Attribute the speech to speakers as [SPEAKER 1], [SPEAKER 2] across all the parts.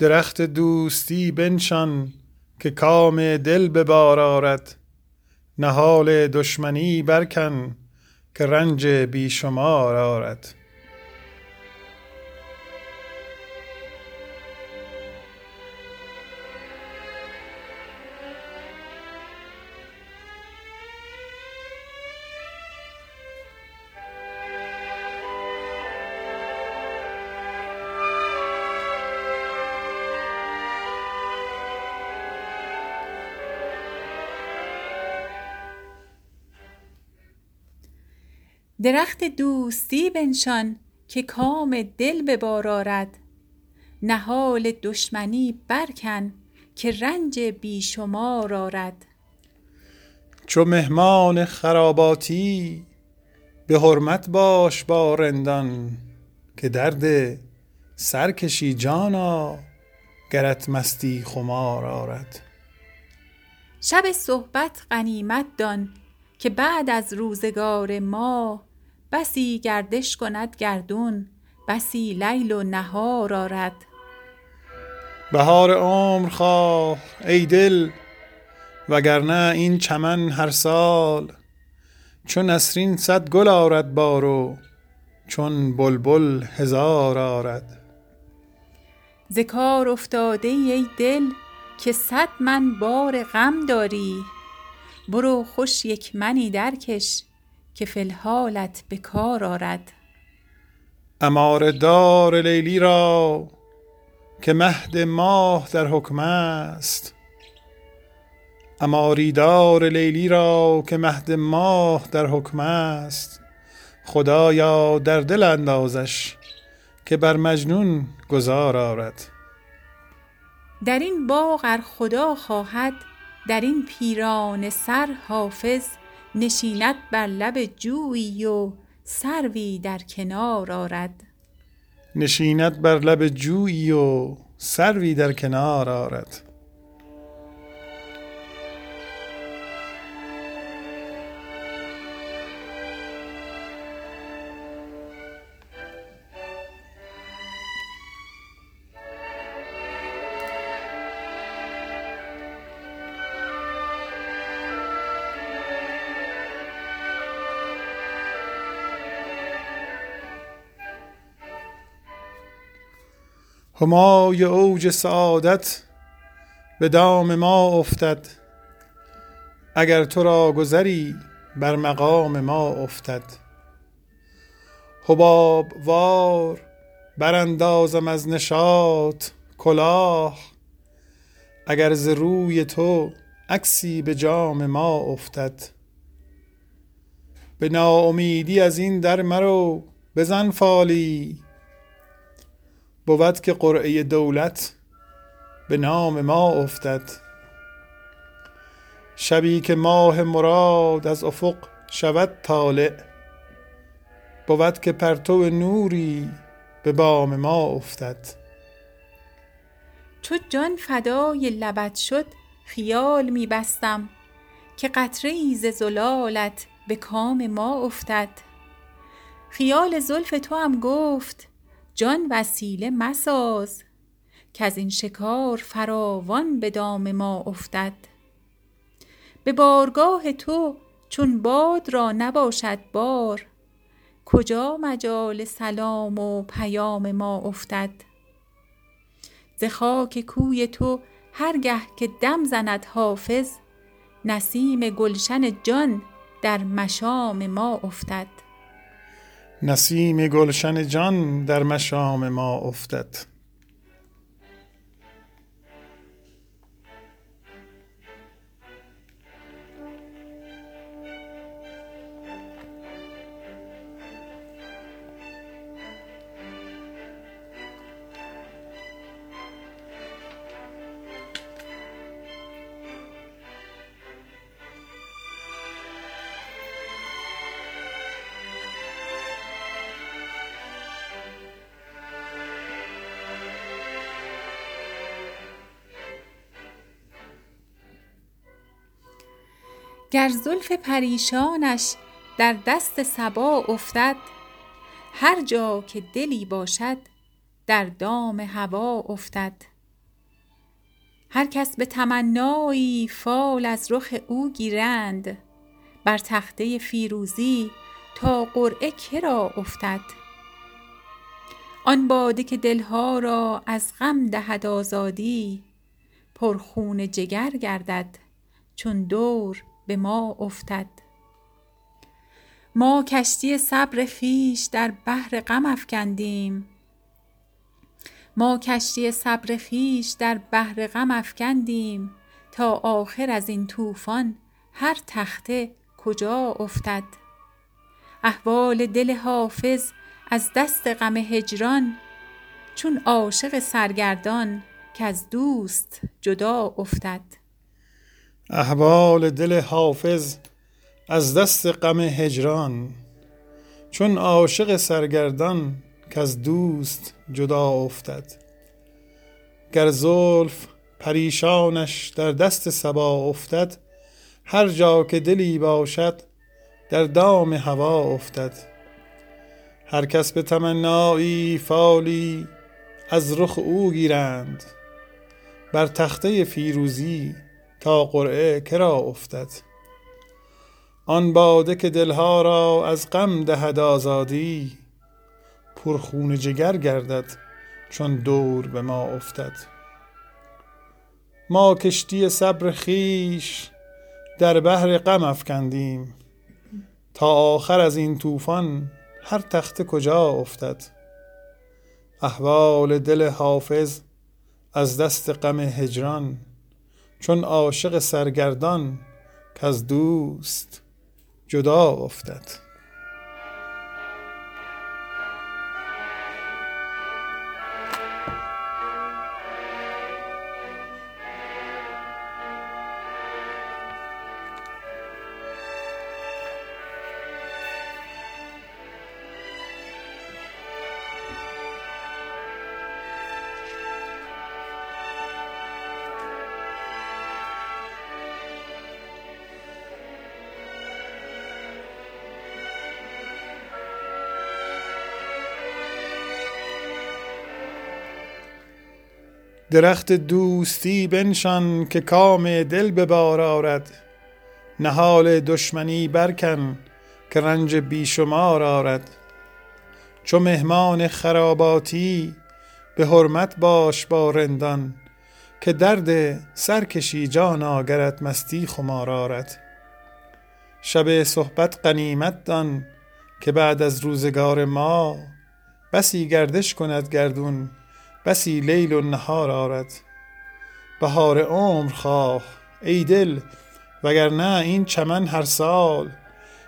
[SPEAKER 1] درخت دوستی بنشان که کام دل به بار آرد. نهال دشمنی برکن که رنج بی شمار آرد.
[SPEAKER 2] درخت دوستی بنشان که کام دل به بار آرد. نهال دشمنی برکن که رنج بی شمار آرد.
[SPEAKER 1] چو مهمان خراباتی به حرمت باش با رندان که درد سر کشی جانا گرت مستی خمار آرد.
[SPEAKER 2] شب صحبت غنیمت دان که بعد از روزگار ما بسی گردش کند گردون بسی لیل و نهار آرد.
[SPEAKER 1] بهار عمر خواه ای دل وگرنه این چمن هر سال. چو نسرین صد گل آرد بار و چون بلبل هزار آرد.
[SPEAKER 2] ز کار افتاده ای ای دل که صد من بار غم داری. برو خوش یک منی درکش که فی الحالت به کار آرد.
[SPEAKER 1] اماره دار لیلی را که مهد ماه در حکم است. اماری دار لیلی را که مهد ماه در حکم است. خدایا در دل اندازش که بر مجنون گذار آرد.
[SPEAKER 2] در این باغ ار خدا خواهد در این پیرانه سر حافظ نشیند بر لب جویی و سروی در کنار آرد.
[SPEAKER 1] نشیند بر لب جویی و سروی در کنار آرد. همای اوج سعادت به دام ما افتد. اگر تو را گذری بر مقام ما افتد. حباب وار براندازم از نشاط کلاه. اگر ز روی تو عکسی به جام ما افتد. به ناامیدی از این در مرو بزن فالی. بود که قرعه دولت به نام ما افتد. شبی که ماه مراد از افق شود طالع بود که پرتو نوری به بام ما افتد.
[SPEAKER 2] چو جان فدای لبت شد خیال می بستم که قطره ای ز زلالت به کام ما افتد. خیال زلف توام گفت جان وسیله مساز کز این شکار فراوان به دام ما افتد. به بارگاه تو چون باد را نباشد بار کجا مجال سلام و پیام ما افتد؟ ز خاک کوی تو هر گه که دم زند حافظ نسیم گلشن جان در مشام ما افتد.
[SPEAKER 1] نسیم گلشن جان در مشام ما افتد.
[SPEAKER 2] گر زلف پریشانش در دست صبا افتد هر جا که دلی باشد در دام هوا افتد. هر کس به تمنایی فال از رخ او گیرند بر تخته فیروزی تا قرعه کرا افتد. آن باده که دلها را از غم دهد آزادی پر خون جگر گردد چون دور به ما افتد. ما کشتی صبر خویش در بحر غم افکندیم. ما کشتی صبر خویش در بحر غم افکندیم. تا آخر از این طوفان هر تخته کجا افتد. احوال دل حافظ از دست غم هجران چون عاشق سرگردان کز دوست جدا افتد.
[SPEAKER 1] احوال دل حافظ از دست غم هجران چون عاشق سرگردان کز دوست جدا افتد. گر زلف پریشانش در دست صبا افتد هر جا که دلی باشد در دام هوا افتد. هر کس به تمنایی فالی از رخ او گیرند بر تخته فیروزی تا قرعه کرا افتد. آن باده که دلها را از غم دهد آزادی پر خون جگر گردد چون دور به ما افتد. ما کشتی صبر خویش در بحر غم افکندیم تا آخر از این طوفان هر تخته کجا افتد. احوال دل حافظ از دست غم هجران چون عاشق سرگردان کز دوست جدا افتد. درخت دوستی بنشان که کام دل به بار آرد. نهال دشمنی برکن که رنج بیشمار آرد. چو مهمان خراباتی به حرمت باش با رندان که درد سرکشی جانا گرت مستی خمار آرد. شب صحبت غنیمت دان که بعد از روزگار ما بسی گردش کند گردون بسی لیل و نهار آرد. بهار عمر خواه ای دل وگرنه این چمن هر سال.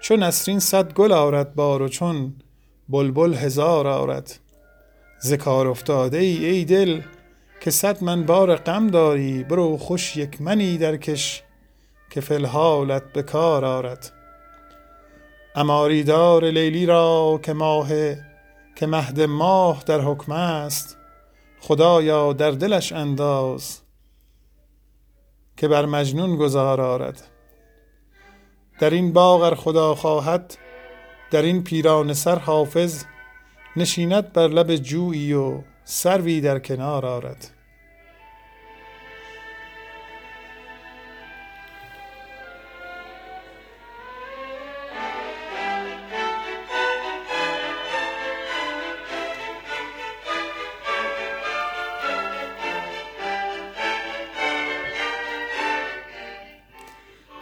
[SPEAKER 1] چون نسرین صد گل آرد بار و چون بلبل هزار آرد. ز کار افتاده ای ای دل که صد من بار غم داری. برو خوش یک منی درکش که فی الحالت به کار آرد. عماری دار لیلی را که ماه که مهد ماه در حکم است. خدایا در دلش انداز که بر مجنون گذار آرد. در این باغ ار خدا خواهد در این پیرانه سر حافظ نشیند بر لب جویی و سروی در کنار آرد.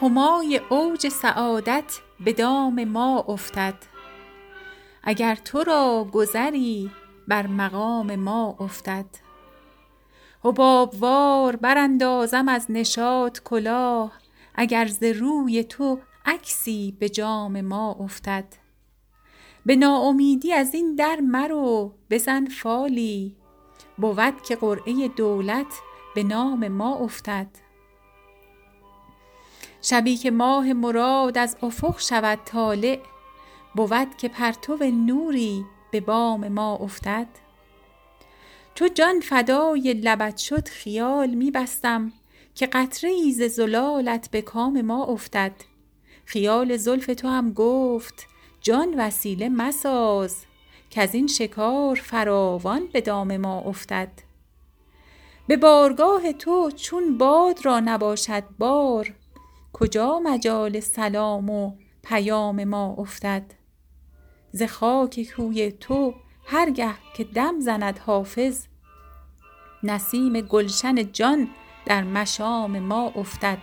[SPEAKER 2] همای اوج سعادت به دام ما افتد. اگر تو را گذری بر مقام ما افتد. حباب وار براندازم از نشاط کلاه اگر ز روی تو عکسی به جام ما افتد. به ناامیدی از این در مرو بزن فالی بود که قرعه دولت به نام ما افتد. شبی که ماه مراد از افق شود طالع بود که پرتو نوری به بام ما افتد. چو جان فدای لبت شد خیال می بستم که قطره ای ز زلالت به کام ما افتد. خیال زلف تو هم گفت جان وسیله مساز کز این شکار فراوان به دام ما افتد. به بارگاه تو چون باد را نباشد بار کجا مجال سلام و پیام ما افتد؟ ز خاک کوی تو هرگه که دم زند حافظ. نسیم گلشن جان در مشام ما افتد.